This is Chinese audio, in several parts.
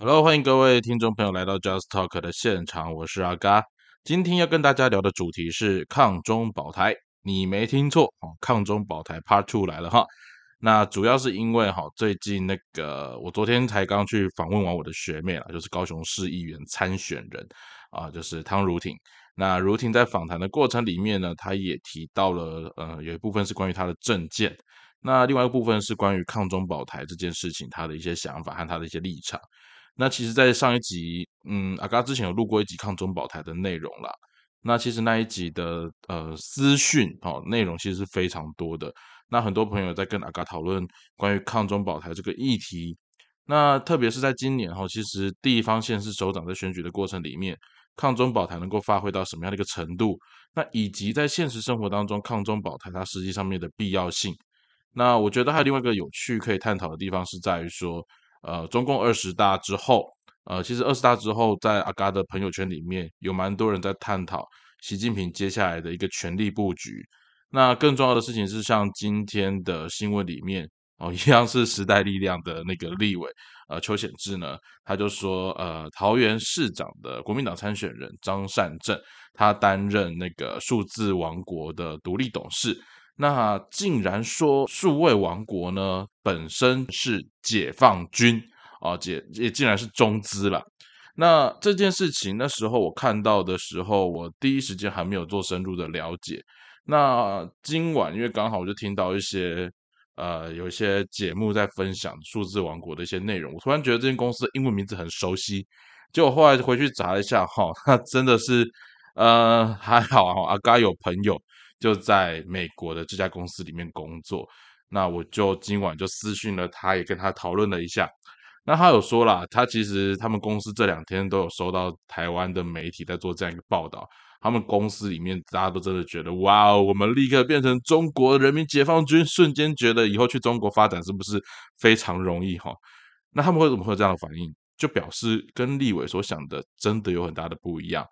Hello，欢迎各位听众朋友来到 Just Talk 的现场，我是阿嘎。今天要跟大家聊的主题是抗中保台，你没听错哦，抗中保台 Part Two 来了哈。那主要是因为哈，最近那个我昨天才刚去访问完我的学妹了，就是高雄市议员参选人啊，就是汤如婷。那如婷在访谈的过程里面呢，她也提到了呃，有一部分是关于她的政见，那另外一部分是关于抗中保台这件事情，她的一些想法和她的一些立场。那其实，在上一集，嗯，阿嘎之前有录过一集抗中保台的内容啦。那其实那一集的呃资讯哦内容其实是非常多的。那很多朋友在跟阿嘎讨论关于抗中保台这个议题。那特别是在今年哈，其实地方县市首长在选举的过程里面，抗中保台能够发挥到什么样的一个程度？那以及在现实生活当中，抗中保台它实际上面的必要性。那我觉得还有另外一个有趣可以探讨的地方是在于说。呃，中共二十大之后，呃，其实二十大之后，在阿嘎的朋友圈里面有蛮多人在探讨习近平接下来的一个权力布局。那更重要的事情是，像今天的新闻里面哦，一样是时代力量的那个立委，呃，邱显志呢，他就说，呃，桃园市长的国民党参选人张善政，他担任那个数字王国的独立董事。那竟然说数位王国呢本身是解放军啊，解也竟然是中资了。那这件事情那时候我看到的时候，我第一时间还没有做深入的了解。那今晚因为刚好我就听到一些呃有一些节目在分享数字王国的一些内容，我突然觉得这间公司英文名字很熟悉。结果后来回去查一下哈，那真的是呃还好啊，阿嘎有朋友。就在美国的这家公司里面工作，那我就今晚就私讯了他，也跟他讨论了一下。那他有说啦，他其实他们公司这两天都有收到台湾的媒体在做这样一个报道，他们公司里面大家都真的觉得，哇，我们立刻变成中国人民解放军，瞬间觉得以后去中国发展是不是非常容易哈？那他们会怎么会有这样的反应？就表示跟立委所想的真的有很大的不一样。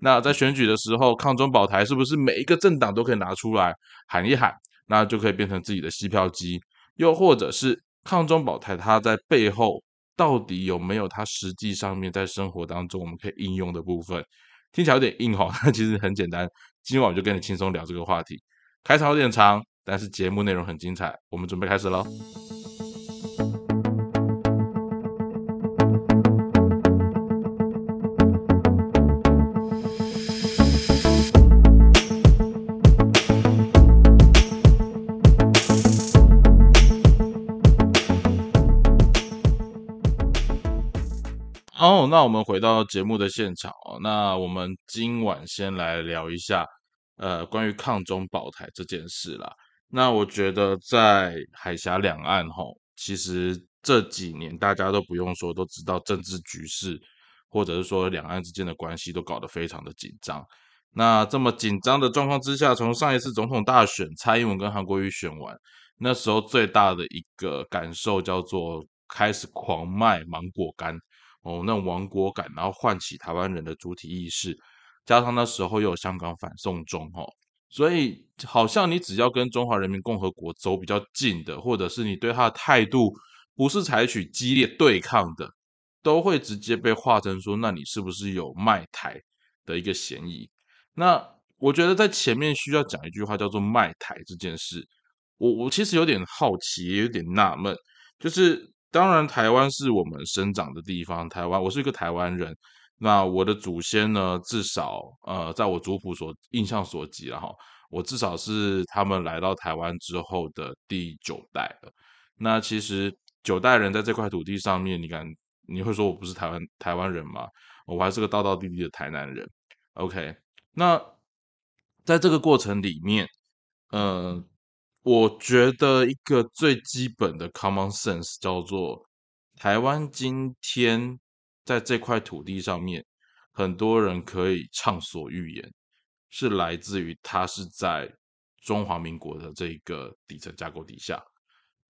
那在选举的时候，抗中保台是不是每一个政党都可以拿出来喊一喊，那就可以变成自己的吸票机？又或者是抗中保台，它在背后到底有没有它实际上面在生活当中我们可以应用的部分？听起来有点硬哈，其实很简单。今晚我就跟你轻松聊这个话题，开场有点长，但是节目内容很精彩，我们准备开始喽。那我们回到节目的现场哦。那我们今晚先来聊一下，呃，关于抗中保台这件事啦。那我觉得在海峡两岸哈，其实这几年大家都不用说，都知道政治局势，或者是说两岸之间的关系都搞得非常的紧张。那这么紧张的状况之下，从上一次总统大选，蔡英文跟韩国瑜选完，那时候最大的一个感受叫做开始狂卖芒果干。哦，那亡国感，然后唤起台湾人的主体意识，加上那时候又有香港反送中，哈，所以好像你只要跟中华人民共和国走比较近的，或者是你对他的态度不是采取激烈对抗的，都会直接被划成说，那你是不是有卖台的一个嫌疑？那我觉得在前面需要讲一句话，叫做卖台这件事，我我其实有点好奇，也有点纳闷，就是。当然，台湾是我们生长的地方。台湾，我是一个台湾人。那我的祖先呢？至少，呃，在我族谱所印象所及了哈，我至少是他们来到台湾之后的第九代了。那其实九代人在这块土地上面，你敢你会说我不是台湾台湾人吗？我还是个道道地地的台南人。OK，那在这个过程里面，嗯。我觉得一个最基本的 common sense 叫做，台湾今天在这块土地上面，很多人可以畅所欲言，是来自于它是在中华民国的这个底层架构底下。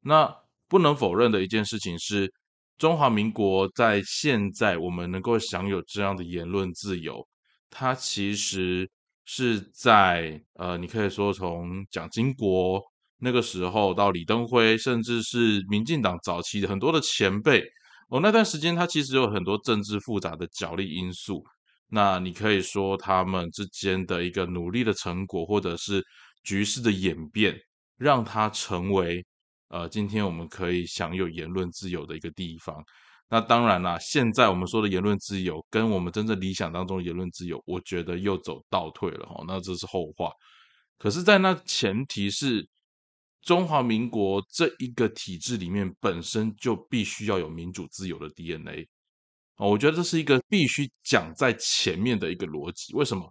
那不能否认的一件事情是，中华民国在现在我们能够享有这样的言论自由，它其实是在呃，你可以说从蒋经国。那个时候到李登辉，甚至是民进党早期的很多的前辈哦，那段时间他其实有很多政治复杂的角力因素。那你可以说他们之间的一个努力的成果，或者是局势的演变，让它成为呃今天我们可以享有言论自由的一个地方。那当然啦，现在我们说的言论自由，跟我们真正理想当中的言论自由，我觉得又走倒退了哈。那这是后话。可是，在那前提是中华民国这一个体制里面，本身就必须要有民主自由的 DNA。哦，我觉得这是一个必须讲在前面的一个逻辑。为什么？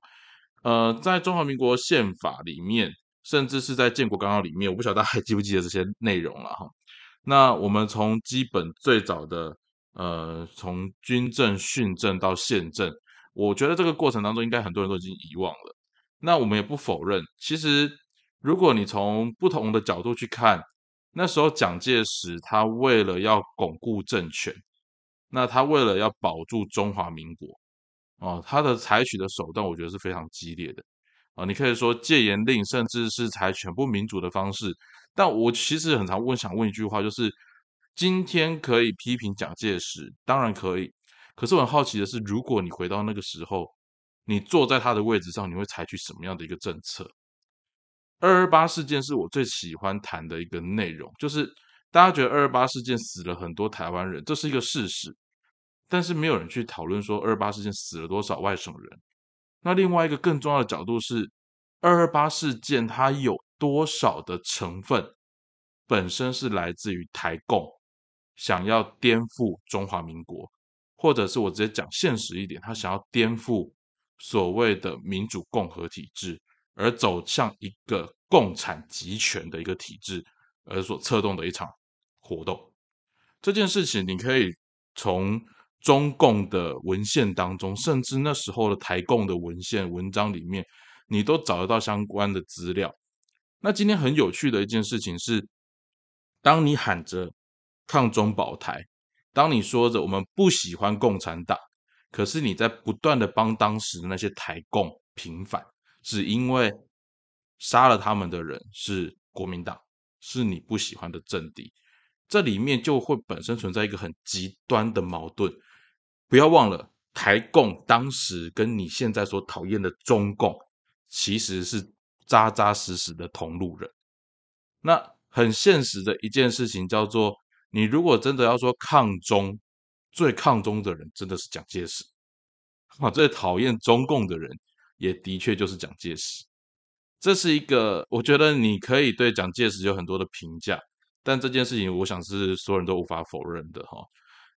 呃，在中华民国宪法里面，甚至是在建国纲要里面，我不晓得大家还记不记得这些内容了哈。那我们从基本最早的呃，从军政训政到宪政，我觉得这个过程当中，应该很多人都已经遗忘了。那我们也不否认，其实如果你从不同的角度去看，那时候蒋介石他为了要巩固政权。那他为了要保住中华民国，哦，他的采取的手段，我觉得是非常激烈的，啊，你可以说戒严令，甚至是采全部民主的方式。但我其实很常问，想问一句话，就是今天可以批评蒋介石，当然可以，可是我很好奇的是，如果你回到那个时候，你坐在他的位置上，你会采取什么样的一个政策？二二八事件是我最喜欢谈的一个内容，就是。大家觉得二二八事件死了很多台湾人，这是一个事实，但是没有人去讨论说二二八事件死了多少外省人。那另外一个更重要的角度是，二二八事件它有多少的成分本身是来自于台共想要颠覆中华民国，或者是我直接讲现实一点，他想要颠覆所谓的民主共和体制，而走向一个共产集权的一个体制。而所策动的一场活动，这件事情你可以从中共的文献当中，甚至那时候的台共的文献文章里面，你都找得到相关的资料。那今天很有趣的一件事情是，当你喊着抗中保台，当你说着我们不喜欢共产党，可是你在不断的帮当时的那些台共平反，只因为杀了他们的人是国民党。是你不喜欢的政敌，这里面就会本身存在一个很极端的矛盾。不要忘了，台共当时跟你现在所讨厌的中共，其实是扎扎实实的同路人。那很现实的一件事情叫做，你如果真的要说抗中，最抗中的人真的是蒋介石。啊，最讨厌中共的人，也的确就是蒋介石。这是一个，我觉得你可以对蒋介石有很多的评价，但这件事情，我想是所有人都无法否认的哈。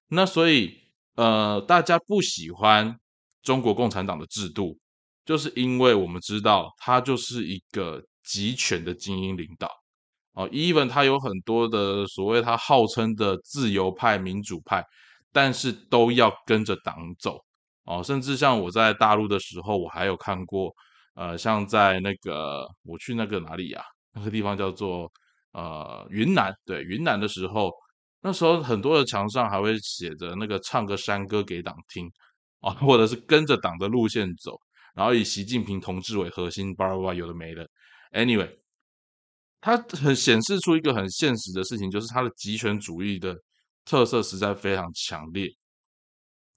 那所以，呃，大家不喜欢中国共产党的制度，就是因为我们知道它就是一个集权的精英领导哦。even 他有很多的所谓他号称的自由派、民主派，但是都要跟着党走哦。甚至像我在大陆的时候，我还有看过。呃，像在那个我去那个哪里呀？那个地方叫做呃云南，对云南的时候，那时候很多的墙上还会写着那个唱个山歌给党听啊，或者是跟着党的路线走，然后以习近平同志为核心，巴拉巴拉有的没的。Anyway，它很显示出一个很现实的事情，就是它的集权主义的特色实在非常强烈。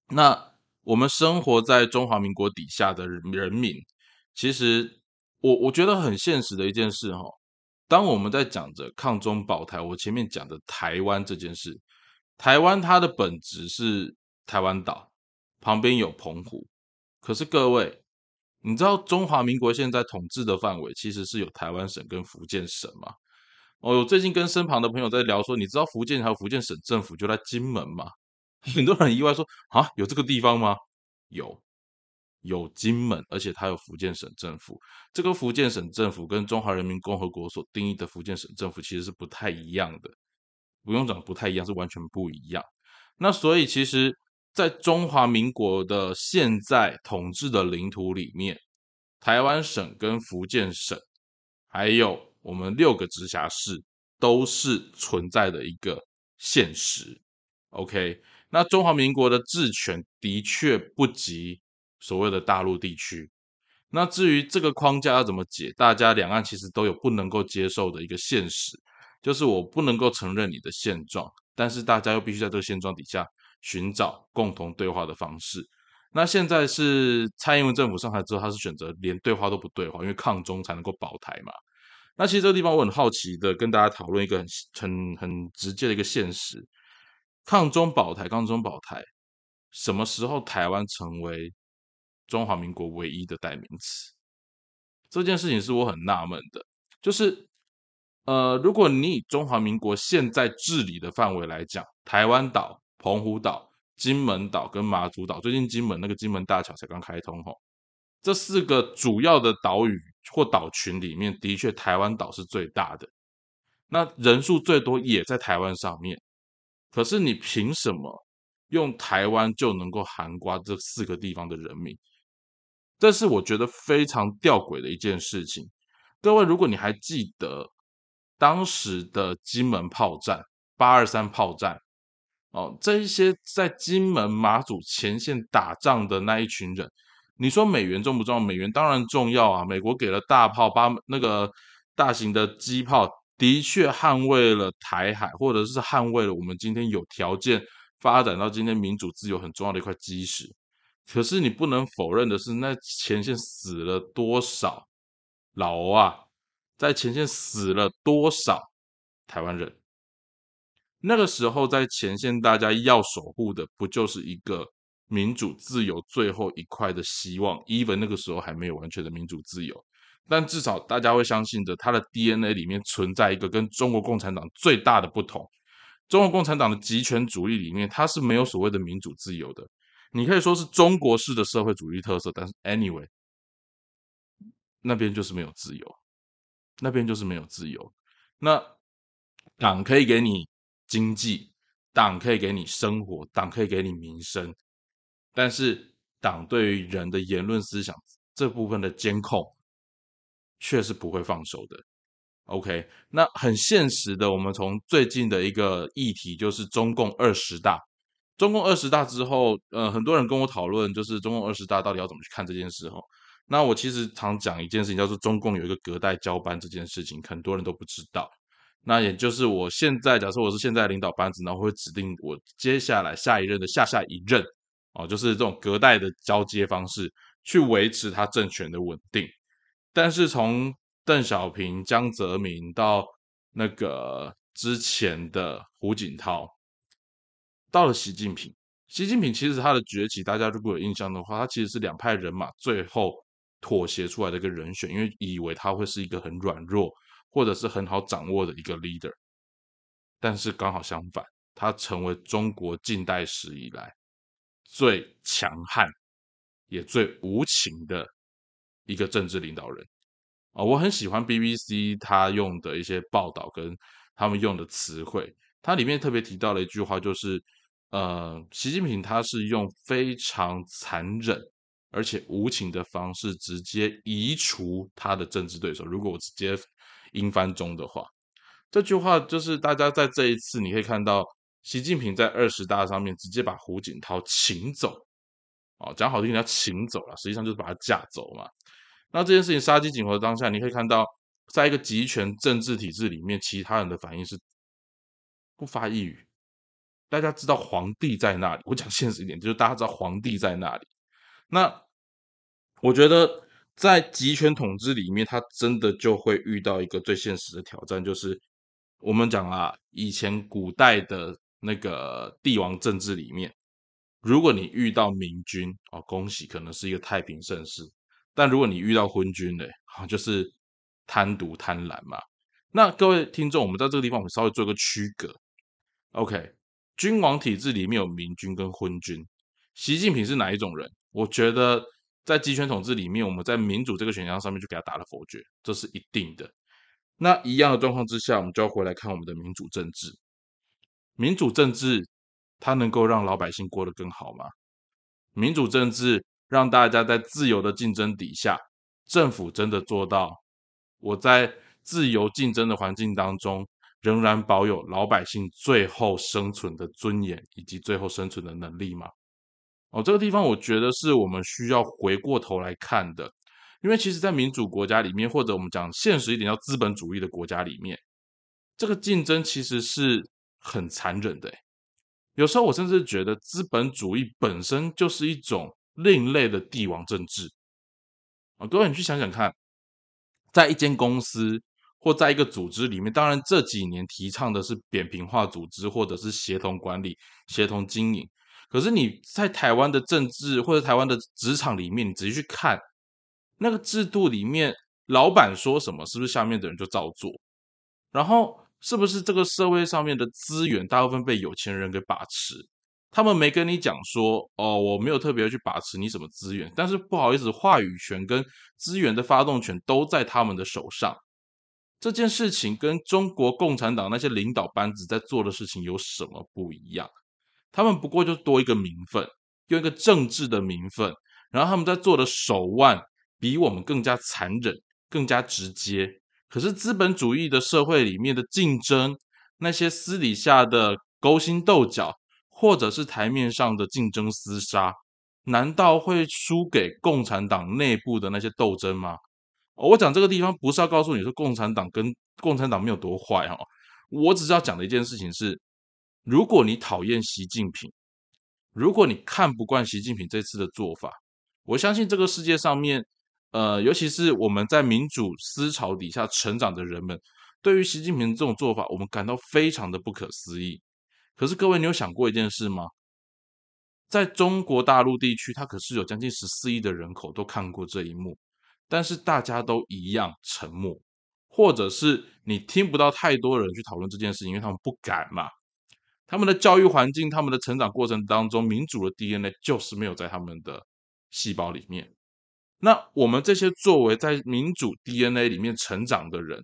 那我们生活在中华民国底下的人民。其实，我我觉得很现实的一件事哈。当我们在讲着抗中保台，我前面讲的台湾这件事，台湾它的本质是台湾岛，旁边有澎湖。可是各位，你知道中华民国现在统治的范围其实是有台湾省跟福建省吗？哦我最近跟身旁的朋友在聊说，你知道福建还有福建省政府就在金门吗？很多人意外说啊，有这个地方吗？有。有金门，而且它有福建省政府。这个福建省政府跟中华人民共和国所定义的福建省政府其实是不太一样的，不用讲不太一样，是完全不一样。那所以其实，在中华民国的现在统治的领土里面，台湾省跟福建省，还有我们六个直辖市，都是存在的一个现实。OK，那中华民国的治权的确不及。所谓的大陆地区，那至于这个框架要怎么解，大家两岸其实都有不能够接受的一个现实，就是我不能够承认你的现状，但是大家又必须在这个现状底下寻找共同对话的方式。那现在是蔡英文政府上台之后，他是选择连对话都不对话，因为抗中才能够保台嘛。那其实这个地方我很好奇的跟大家讨论一个很很很直接的一个现实：抗中保台，抗中保台，什么时候台湾成为中华民国唯一的代名词？这件事情是我很纳闷的，就是呃，如果你以中华民国现在治理的范围来讲，台湾岛、澎湖岛。金门岛跟马祖岛，最近金门那个金门大桥才刚开通吼，这四个主要的岛屿或岛群里面，的确台湾岛是最大的，那人数最多也在台湾上面。可是你凭什么用台湾就能够涵盖这四个地方的人民？这是我觉得非常吊诡的一件事情。各位，如果你还记得当时的金门炮战、八二三炮战。哦，这一些在金门、马祖前线打仗的那一群人，你说美元重不重要？美元当然重要啊！美国给了大炮，把那个大型的机炮，的确捍卫了台海，或者是捍卫了我们今天有条件发展到今天民主自由很重要的一块基石。可是你不能否认的是，那前线死了多少老啊？在前线死了多少台湾人？那个时候，在前线，大家要守护的不就是一个民主自由最后一块的希望？even 那个时候还没有完全的民主自由，但至少大家会相信着它的 DNA 里面存在一个跟中国共产党最大的不同。中国共产党的集权主义里面，它是没有所谓的民主自由的。你可以说是中国式的社会主义特色，但是 anyway，那边就是没有自由，那边就是没有自由。那党可以给你。经济党可以给你生活，党可以给你民生，但是党对于人的言论思想这部分的监控却是不会放手的。OK，那很现实的，我们从最近的一个议题就是中共二十大。中共二十大之后，呃，很多人跟我讨论，就是中共二十大到底要怎么去看这件事。哈，那我其实常讲一件事情，叫做中共有一个隔代交班这件事情，很多人都不知道。那也就是我现在，假设我是现在领导班子，然后会指定我接下来下一任的下下一任，哦，就是这种隔代的交接方式，去维持他政权的稳定。但是从邓小平、江泽民到那个之前的胡锦涛，到了习近平，习近平其实他的崛起，大家如果有印象的话，他其实是两派人马最后妥协出来的一个人选，因为以为他会是一个很软弱。或者是很好掌握的一个 leader，但是刚好相反，他成为中国近代史以来最强悍也最无情的一个政治领导人啊！我很喜欢 BBC 他用的一些报道跟他们用的词汇，它里面特别提到了一句话，就是呃，习近平他是用非常残忍而且无情的方式直接移除他的政治对手。如果我直接英翻中的话，这句话就是大家在这一次你可以看到，习近平在二十大上面直接把胡锦涛请走，哦，讲好听点叫请走了，实际上就是把他架走嘛。那这件事情杀鸡儆猴的当下，你可以看到，在一个集权政治体制里面，其他人的反应是不发一语。大家知道皇帝在那里，我讲现实一点，就是大家知道皇帝在那里。那我觉得。在集权统治里面，他真的就会遇到一个最现实的挑战，就是我们讲啊，以前古代的那个帝王政治里面，如果你遇到明君哦，恭喜，可能是一个太平盛世；但如果你遇到昏君嘞，啊，就是贪渎贪婪嘛。那各位听众，我们在这个地方，我们稍微做一个区隔。OK，君王体制里面有明君跟昏君，习近平是哪一种人？我觉得。在集权统治里面，我们在民主这个选项上面就给他打了否决，这是一定的。那一样的状况之下，我们就要回来看我们的民主政治。民主政治它能够让老百姓过得更好吗？民主政治让大家在自由的竞争底下，政府真的做到我在自由竞争的环境当中，仍然保有老百姓最后生存的尊严以及最后生存的能力吗？哦，这个地方我觉得是我们需要回过头来看的，因为其实，在民主国家里面，或者我们讲现实一点，叫资本主义的国家里面，这个竞争其实是很残忍的。有时候我甚至觉得资本主义本身就是一种另类的帝王政治啊！各位，你去想想看，在一间公司或在一个组织里面，当然这几年提倡的是扁平化组织或者是协同管理、协同经营。可是你在台湾的政治或者台湾的职场里面，你仔细去看那个制度里面，老板说什么，是不是下面的人就照做？然后。是不是这个社会上面的资源大部分被有钱人给把持？他们没跟你讲说，哦，我没有特别去把持你什么资源，但是不好意思，话语权跟资源的发动权都在他们的手上。这件事情跟中国共产党那些领导班子在做的事情有什么不一样？他们不过就多一个名分，用一个政治的名分，然后他们在做的手腕比我们更加残忍，更加直接。可是资本主义的社会里面的竞争，那些私底下的勾心斗角，或者是台面上的竞争厮杀，难道会输给共产党内部的那些斗争吗？我讲这个地方不是要告诉你说共产党跟共产党没有多坏哈，我只是要讲的一件事情是，如果你讨厌习近平，如果你看不惯习近平这次的做法，我相信这个世界上面。呃，尤其是我们在民主思潮底下成长的人们，对于习近平这种做法，我们感到非常的不可思议。可是各位，你有想过一件事吗？在中国大陆地区，它可是有将近十四亿的人口都看过这一幕，但是大家都一样沉默，或者是你听不到太多人去讨论这件事情，因为他们不敢嘛。他们的教育环境，他们的成长过程当中，民主的 DNA 就是没有在他们的细胞里面。那我们这些作为在民主 DNA 里面成长的人，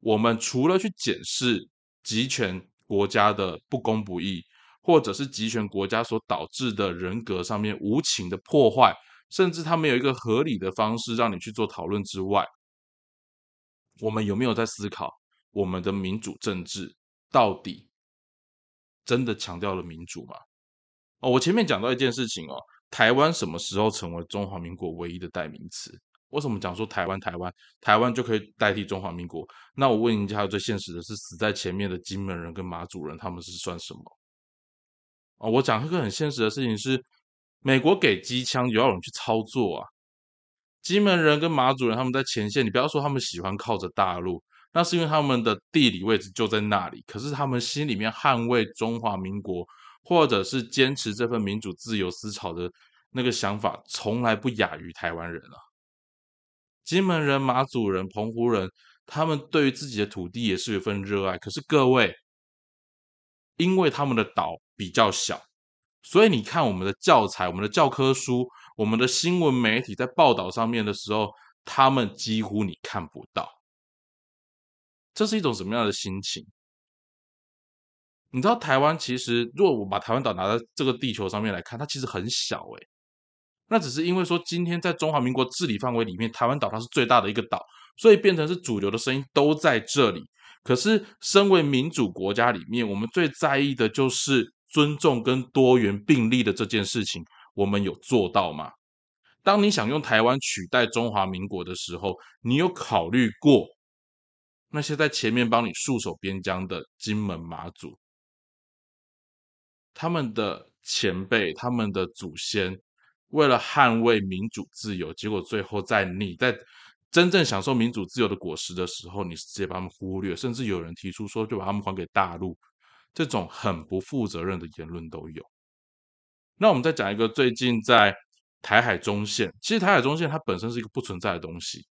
我们除了去检视集权国家的不公不义，或者是集权国家所导致的人格上面无情的破坏，甚至他们有一个合理的方式让你去做讨论之外，我们有没有在思考我们的民主政治到底真的强调了民主吗？哦，我前面讲到一件事情哦。台湾什么时候成为中华民国唯一的代名词？为什么讲说台湾台湾台湾就可以代替中华民国？那我问一下，最现实的是死在前面的金门人跟马祖人，他们是算什么？哦，我讲一个很现实的事情是，美国给机枪，有要人去操作啊。金门人跟马祖人他们在前线，你不要说他们喜欢靠着大陆，那是因为他们的地理位置就在那里。可是他们心里面捍卫中华民国。或者是坚持这份民主自由思潮的那个想法，从来不亚于台湾人啊。金门人、马祖人、澎湖人，他们对于自己的土地也是有一份热爱。可是各位，因为他们的岛比较小，所以你看我们的教材、我们的教科书、我们的新闻媒体在报道上面的时候，他们几乎你看不到。这是一种什么样的心情？你知道台湾其实，如果我把台湾岛拿在这个地球上面来看，它其实很小诶。那只是因为说今天在中华民国治理范围里面，台湾岛它是最大的一个岛，所以变成是主流的声音都在这里。可是身为民主国家里面，我们最在意的就是尊重跟多元并立的这件事情，我们有做到吗？当你想用台湾取代中华民国的时候，你有考虑过那些在前面帮你戍守边疆的金门马祖？他们的前辈、他们的祖先，为了捍卫民主自由，结果最后在你在真正享受民主自由的果实的时候，你直接把他们忽略，甚至有人提出说就把他们还给大陆，这种很不负责任的言论都有。那我们再讲一个最近在台海中线，其实台海中线它本身是一个不存在的东西。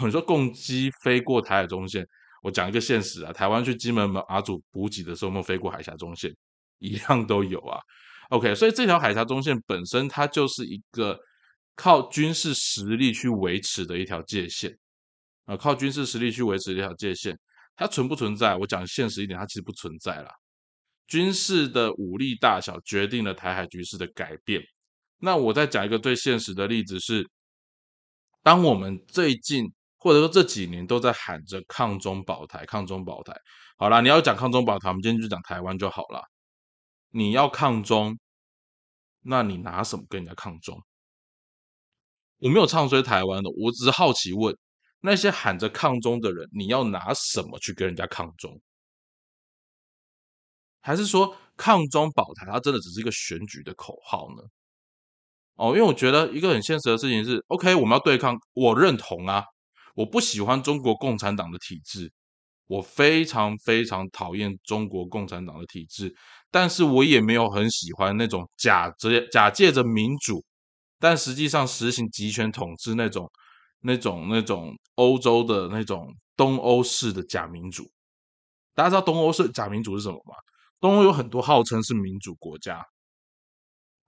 你说共机飞过台海中线，我讲一个现实啊，台湾去金门马祖补给的时候，有没有飞过海峡中线？一样都有啊，OK，所以这条海峡中线本身它就是一个靠军事实力去维持的一条界限啊，靠军事实力去维持一条界限，它存不存在？我讲现实一点，它其实不存在啦。军事的武力大小决定了台海局势的改变。那我再讲一个最现实的例子是，当我们最近或者说这几年都在喊着抗中保台、抗中保台，好啦，你要讲抗中保台，我们今天就讲台湾就好了。你要抗中，那你拿什么跟人家抗中？我没有唱衰台湾的，我只是好奇问那些喊着抗中的人，你要拿什么去跟人家抗中？还是说抗中保台，它真的只是一个选举的口号呢？哦，因为我觉得一个很现实的事情是，OK，我们要对抗，我认同啊，我不喜欢中国共产党的体制，我非常非常讨厌中国共产党的体制，但是我也没有很喜欢那种假着假借着民主，但实际上实行集权统治那种那种那种欧洲的那种东欧式的假民主。大家知道东欧是假民主是什么吗？东欧有很多号称是民主国家。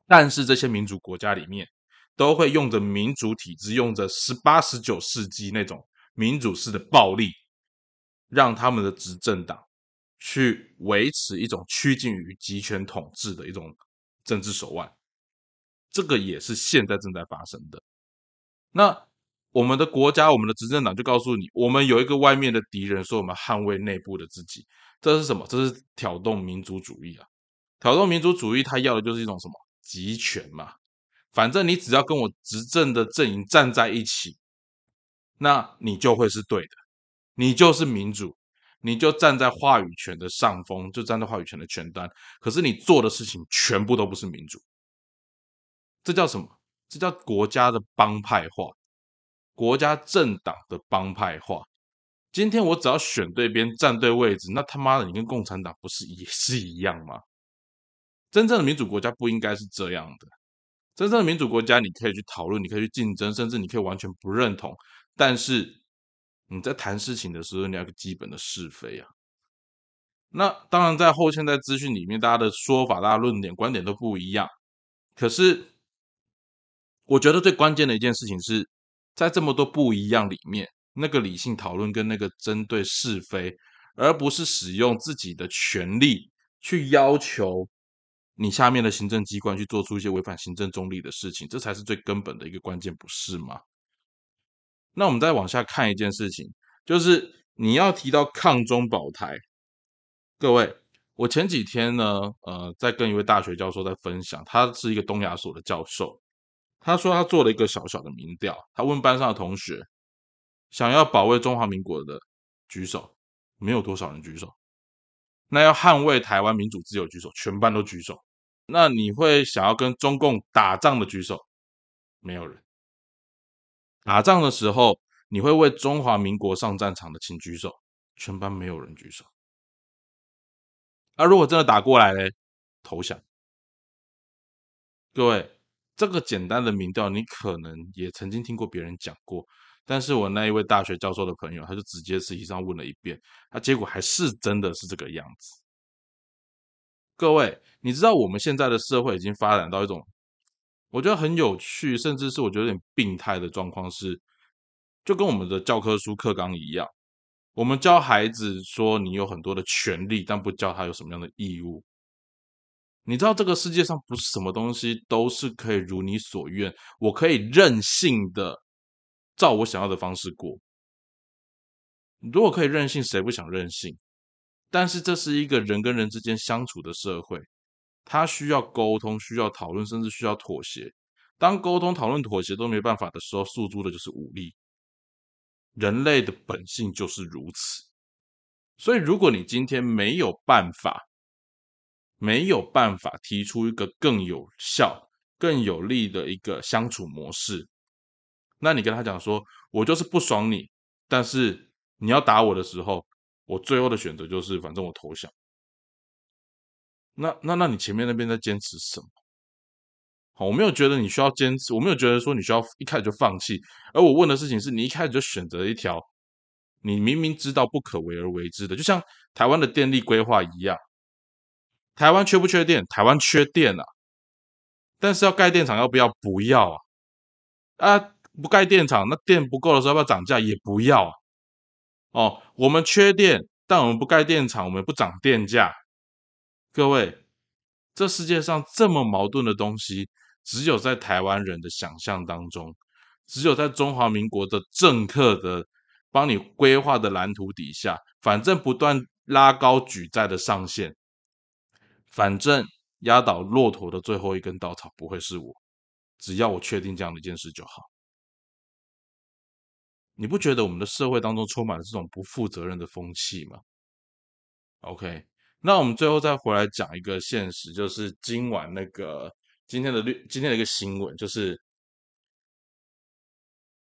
但是这些民主国家里面，都会用着民主体制，用着十八、十九世纪那种民主式的暴力，让他们的执政党去维持一种趋近于集权统治的一种政治手腕。这个也是现在正在发生的。那我们的国家，我们的执政党就告诉你，我们有一个外面的敌人，说我们捍卫内部的自己，这是什么？这是挑动民族主义啊！挑动民族主义，他要的就是一种什么？集权嘛，反正你只要跟我执政的阵营站在一起，那你就会是对的，你就是民主，你就站在话语权的上风，就站在话语权的前端。可是你做的事情全部都不是民主，这叫什么？这叫国家的帮派化，国家政党的帮派化。今天我只要选对边，站对位置，那他妈的你跟共产党不是也是一样吗？真正的民主国家不应该是这样的。真正的民主国家，你可以去讨论，你可以去竞争，甚至你可以完全不认同。但是你在谈事情的时候，你要个基本的是非啊。那当然，在后现代资讯里面，大家的说法、大家论点、观点都不一样。可是，我觉得最关键的一件事情是在这么多不一样里面，那个理性讨论跟那个针对是非，而不是使用自己的权利去要求。你下面的行政机关去做出一些违反行政中立的事情，这才是最根本的一个关键，不是吗？那我们再往下看一件事情，就是你要提到抗中保台。各位，我前几天呢，呃，在跟一位大学教授在分享，他是一个东亚所的教授，他说他做了一个小小的民调，他问班上的同学，想要保卫中华民国的举手，没有多少人举手。那要捍卫台湾民主自由举手，全班都举手。那你会想要跟中共打仗的举手，没有人。打仗的时候，你会为中华民国上战场的，请举手，全班没有人举手。那如果真的打过来嘞，投降。各位，这个简单的民调，你可能也曾经听过别人讲过，但是我那一位大学教授的朋友，他就直接实际上问了一遍，他结果还是真的是这个样子。各位，你知道我们现在的社会已经发展到一种我觉得很有趣，甚至是我觉得有点病态的状况，是就跟我们的教科书课纲一样，我们教孩子说你有很多的权利，但不教他有什么样的义务。你知道这个世界上不是什么东西都是可以如你所愿，我可以任性的照我想要的方式过。如果可以任性，谁不想任性？但是这是一个人跟人之间相处的社会，他需要沟通，需要讨论，甚至需要妥协。当沟通、讨论、妥协都没办法的时候，诉诸的就是武力。人类的本性就是如此。所以，如果你今天没有办法，没有办法提出一个更有效、更有利的一个相处模式，那你跟他讲说：“我就是不爽你，但是你要打我的时候。”我最后的选择就是，反正我投降。那那那你前面那边在坚持什么？好，我没有觉得你需要坚持，我没有觉得说你需要一开始就放弃。而我问的事情是你一开始就选择一条你明明知道不可为而为之的，就像台湾的电力规划一样。台湾缺不缺电？台湾缺电啊，但是要盖电厂要不要？不要啊！啊，不盖电厂，那电不够的时候要不要涨价？也不要啊。哦，我们缺电，但我们不盖电厂，我们不涨电价。各位，这世界上这么矛盾的东西，只有在台湾人的想象当中，只有在中华民国的政客的帮你规划的蓝图底下，反正不断拉高举债的上限，反正压倒骆驼的最后一根稻草不会是我，只要我确定这样的一件事就好。你不觉得我们的社会当中充满了这种不负责任的风气吗？OK，那我们最后再回来讲一个现实，就是今晚那个今天的律今天的一个新闻，就是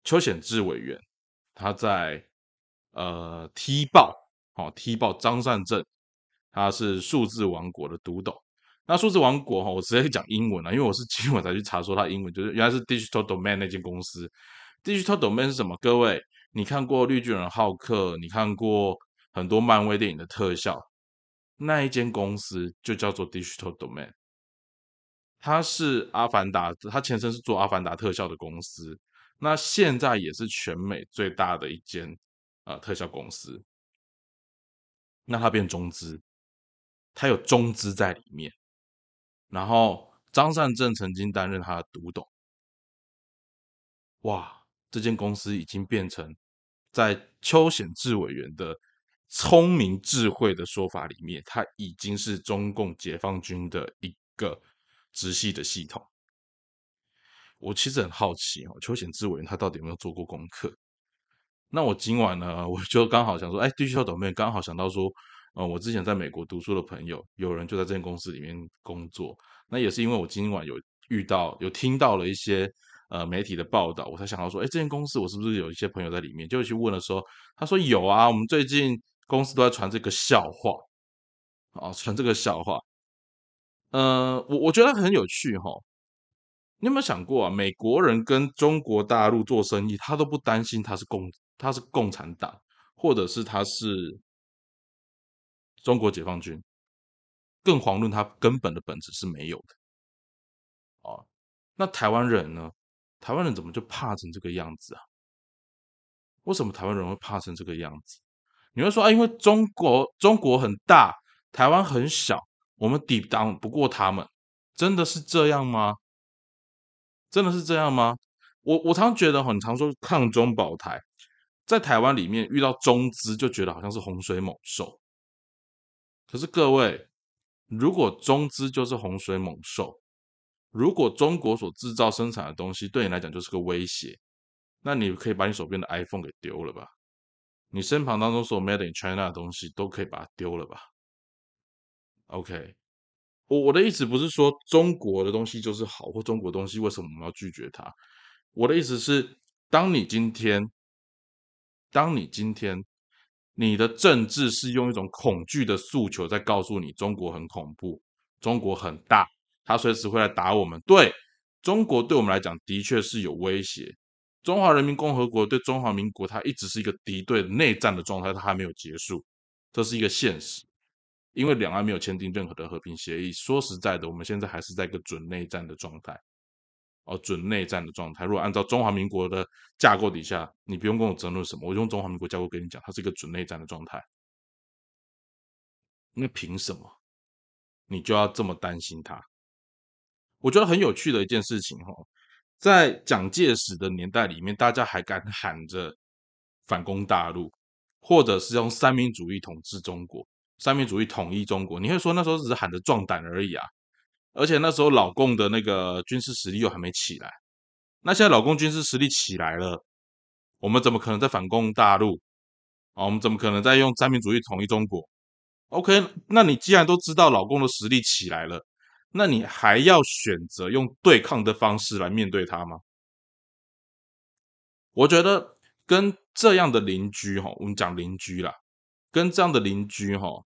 邱显志委员他在呃踢爆，哦踢爆张善政，他是数字王国的独董。那数字王国哈，我直接讲英文了，因为我是今晚才去查说他英文，就是原来是 Digital Domain 那间公司。Digital Domain 是什么？各位，你看过绿巨人浩克，你看过很多漫威电影的特效。那一间公司就叫做 Digital Domain，它是阿凡达，它前身是做阿凡达特效的公司，那现在也是全美最大的一间呃特效公司。那它变中资，它有中资在里面，然后张善政曾经担任他的独董，哇，这间公司已经变成在邱显志委员的。聪明智慧的说法里面，它已经是中共解放军的一个直系的系统。我其实很好奇哦，邱显志委员他到底有没有做过功课？那我今晚呢，我就刚好想说，哎，地球抖妹刚好想到说，呃，我之前在美国读书的朋友，有人就在这间公司里面工作。那也是因为我今晚有遇到、有听到了一些呃媒体的报道，我才想到说，哎，这间公司我是不是有一些朋友在里面？就去问的时候，他说有啊，我们最近。公司都在传这个笑话，啊，传这个笑话。呃，我我觉得很有趣哈。你有没有想过啊？美国人跟中国大陆做生意，他都不担心他是共他是共产党，或者是他是中国解放军，更遑论他根本的本质是没有的。哦，那台湾人呢？台湾人怎么就怕成这个样子啊？为什么台湾人会怕成这个样子？你会说啊，因为中国中国很大，台湾很小，我们抵挡不过他们，真的是这样吗？真的是这样吗？我我常觉得很常说抗中保台，在台湾里面遇到中资就觉得好像是洪水猛兽。可是各位，如果中资就是洪水猛兽，如果中国所制造生产的东西对你来讲就是个威胁，那你可以把你手边的 iPhone 给丢了吧。你身旁当中所有 Made in China 的东西都可以把它丢了吧？OK，我我的意思不是说中国的东西就是好，或中国东西为什么我们要拒绝它？我的意思是，当你今天，当你今天，你的政治是用一种恐惧的诉求在告诉你中国很恐怖，中国很大，它随时会来打我们。对中国对我们来讲的确是有威胁。中华人民共和国对中华民国，它一直是一个敌对内战的状态，它还没有结束，这是一个现实。因为两岸没有签订任何的和平协议，说实在的，我们现在还是在一个准内战的状态。哦，准内战的状态。如果按照中华民国的架构底下，你不用跟我争论什么，我用中华民国架构跟你讲，它是一个准内战的状态。那凭什么你就要这么担心它？我觉得很有趣的一件事情，哈。在蒋介石的年代里面，大家还敢喊着反攻大陆，或者是用三民主义统治中国、三民主义统一中国。你会说那时候只是喊着壮胆而已啊？而且那时候老共的那个军事实力又还没起来。那现在老共军事实力起来了，我们怎么可能在反攻大陆？啊，我们怎么可能在用三民主义统一中国？OK，那你既然都知道老共的实力起来了。那你还要选择用对抗的方式来面对他吗？我觉得跟这样的邻居哈，我们讲邻居啦，跟这样的邻居哈，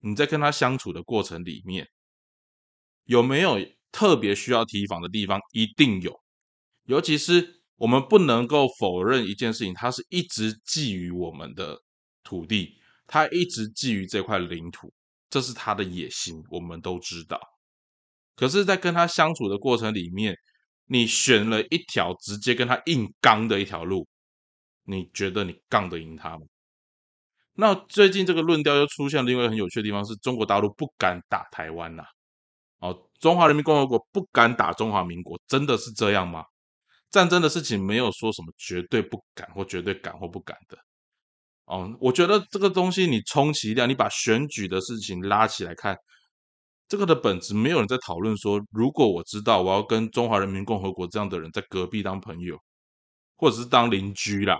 你在跟他相处的过程里面，有没有特别需要提防的地方？一定有，尤其是我们不能够否认一件事情，他是一直觊觎我们的土地，他一直觊觎这块领土，这是他的野心，我们都知道。可是，在跟他相处的过程里面，你选了一条直接跟他硬刚的一条路，你觉得你杠得赢他吗？那最近这个论调又出现了另外一个很有趣的地方，是中国大陆不敢打台湾呐。哦，中华人民共和国不敢打中华民国，真的是这样吗？战争的事情没有说什么绝对不敢或绝对敢或不敢的。哦，我觉得这个东西你充其量你把选举的事情拉起来看。这个的本质，没有人在讨论说，如果我知道我要跟中华人民共和国这样的人在隔壁当朋友，或者是当邻居啦，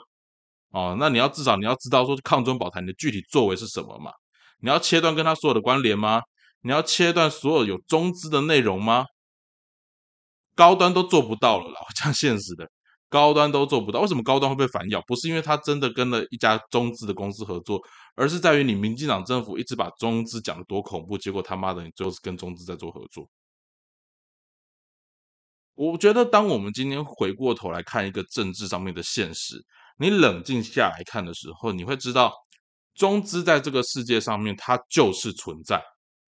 哦，那你要至少你要知道说抗中保台你的具体作为是什么嘛？你要切断跟他所有的关联吗？你要切断所有有中资的内容吗？高端都做不到了啦，我讲现实的，高端都做不到。为什么高端会被反咬？不是因为他真的跟了一家中资的公司合作，而是在于你民进党政府一直把中资讲的多恐怖，结果他妈的你最后是跟中资在做合作。我觉得，当我们今天回过头来看一个政治上面的现实，你冷静下来看的时候，你会知道，中资在这个世界上面它就是存在。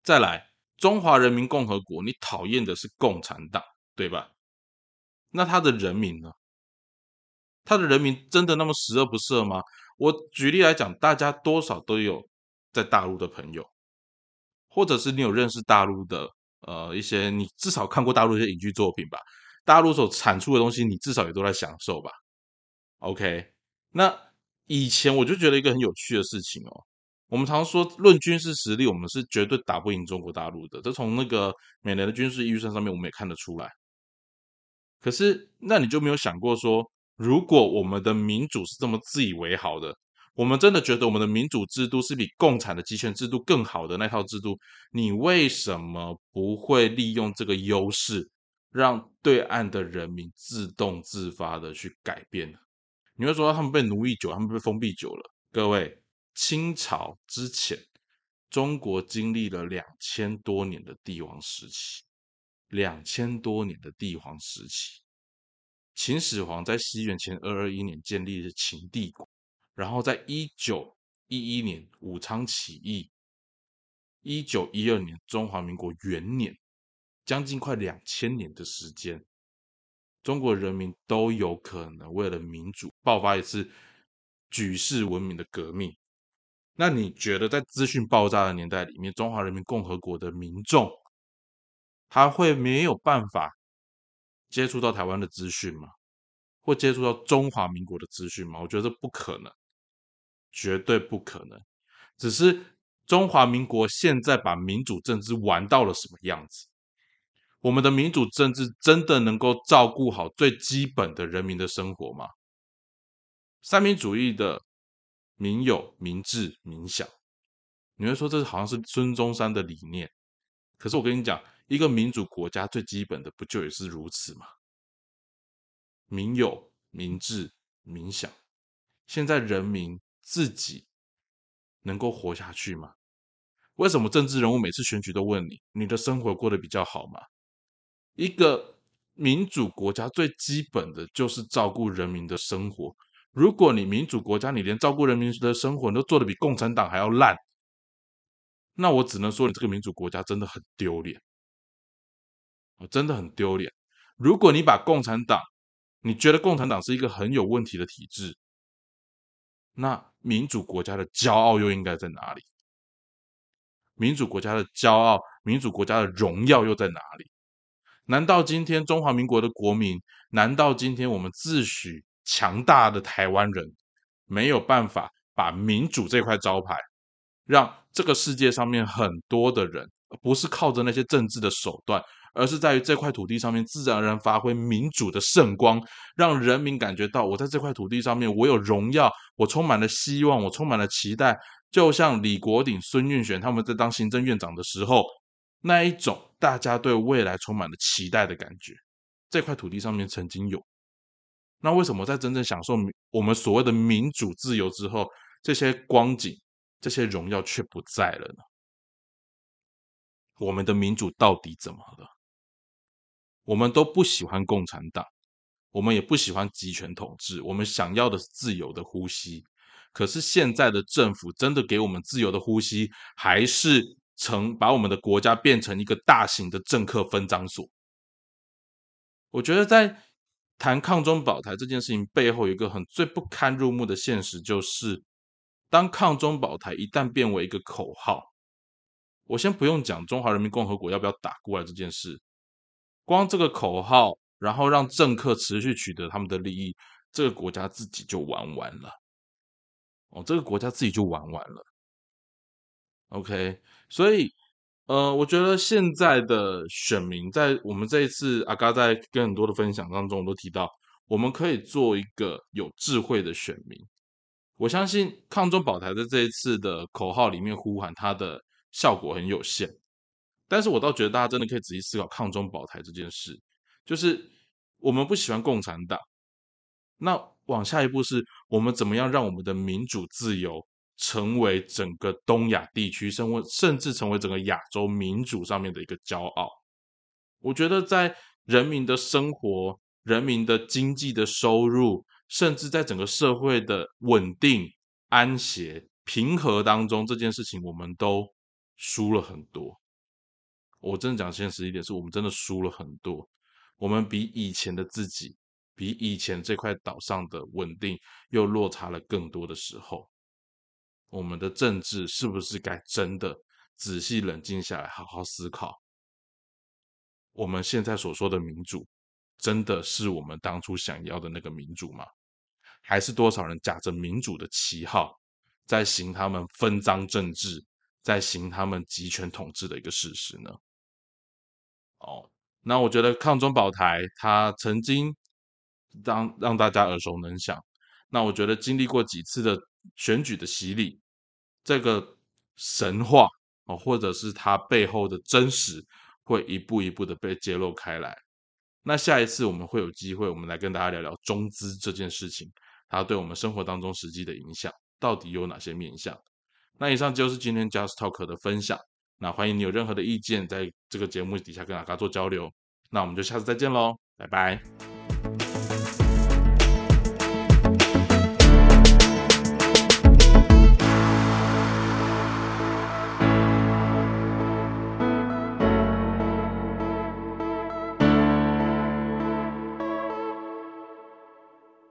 再来，中华人民共和国，你讨厌的是共产党，对吧？那他的人民呢？他的人民真的那么十恶不赦吗？我举例来讲，大家多少都有在大陆的朋友，或者是你有认识大陆的。呃，一些你至少看过大陆一些影剧作品吧，大陆所产出的东西，你至少也都在享受吧。OK，那以前我就觉得一个很有趣的事情哦，我们常说论军事实力，我们是绝对打不赢中国大陆的，这从那个每年的军事预算上面我们也看得出来。可是，那你就没有想过说，如果我们的民主是这么自以为好的？我们真的觉得我们的民主制度是比共产的集权制度更好的那套制度，你为什么不会利用这个优势，让对岸的人民自动自发的去改变呢？你会说他们被奴役久，他们被封闭久了？各位，清朝之前，中国经历了两千多年的帝王时期，两千多年的帝皇时期，秦始皇在西元前二二一年建立了秦帝国。然后在一九一一年武昌起义，一九一二年中华民国元年，将近快两千年的时间，中国人民都有可能为了民主爆发一次举世闻名的革命。那你觉得在资讯爆炸的年代里面，中华人民共和国的民众他会没有办法接触到台湾的资讯吗？或接触到中华民国的资讯吗？我觉得不可能。绝对不可能，只是中华民国现在把民主政治玩到了什么样子？我们的民主政治真的能够照顾好最基本的人民的生活吗？三民主义的民有、民治、民享，你会说这好像是孙中山的理念，可是我跟你讲，一个民主国家最基本的不就也是如此吗？民有、民治、民享，现在人民。自己能够活下去吗？为什么政治人物每次选举都问你，你的生活过得比较好吗？一个民主国家最基本的就是照顾人民的生活。如果你民主国家你连照顾人民的生活你都做得比共产党还要烂，那我只能说你这个民主国家真的很丢脸，真的很丢脸。如果你把共产党，你觉得共产党是一个很有问题的体制？那民主国家的骄傲又应该在哪里？民主国家的骄傲、民主国家的荣耀又在哪里？难道今天中华民国的国民，难道今天我们自诩强大的台湾人，没有办法把民主这块招牌，让这个世界上面很多的人，不是靠着那些政治的手段？而是在于这块土地上面自然而然发挥民主的圣光，让人民感觉到我在这块土地上面我有荣耀，我充满了希望，我充满了期待。就像李国鼎、孙运璇他们在当行政院长的时候，那一种大家对未来充满了期待的感觉，这块土地上面曾经有。那为什么在真正享受我们所谓的民主自由之后，这些光景、这些荣耀却不在了呢？我们的民主到底怎么了？我们都不喜欢共产党，我们也不喜欢集权统治，我们想要的是自由的呼吸。可是现在的政府真的给我们自由的呼吸，还是成把我们的国家变成一个大型的政客分赃所？我觉得在谈抗中保台这件事情背后，有一个很最不堪入目的现实，就是当抗中保台一旦变为一个口号，我先不用讲中华人民共和国要不要打过来这件事。光这个口号，然后让政客持续取得他们的利益，这个国家自己就玩完了。哦，这个国家自己就玩完了。OK，所以，呃，我觉得现在的选民在我们这一次阿嘎在跟很多的分享当中都提到，我们可以做一个有智慧的选民。我相信抗中保台的这一次的口号里面呼喊，它的效果很有限。但是我倒觉得大家真的可以仔细思考抗中保台这件事，就是我们不喜欢共产党，那往下一步是我们怎么样让我们的民主自由成为整个东亚地区，甚至甚至成为整个亚洲民主上面的一个骄傲？我觉得在人民的生活、人民的经济的收入，甚至在整个社会的稳定、安协、平和当中，这件事情我们都输了很多。我真的讲现实一点，是我们真的输了很多。我们比以前的自己，比以前这块岛上的稳定又落差了更多的时候，我们的政治是不是该真的仔细冷静下来，好好思考？我们现在所说的民主，真的是我们当初想要的那个民主吗？还是多少人假着民主的旗号，在行他们分赃政治，在行他们集权统治的一个事实呢？哦，那我觉得抗中保台，它曾经让让大家耳熟能详。那我觉得经历过几次的选举的洗礼，这个神话哦，或者是它背后的真实，会一步一步的被揭露开来。那下一次我们会有机会，我们来跟大家聊聊中资这件事情，它对我们生活当中实际的影响到底有哪些面向？那以上就是今天 Just Talk 的分享。那欢迎你有任何的意见，在这个节目底下跟阿嘎做交流。那我们就下次再见喽，拜拜。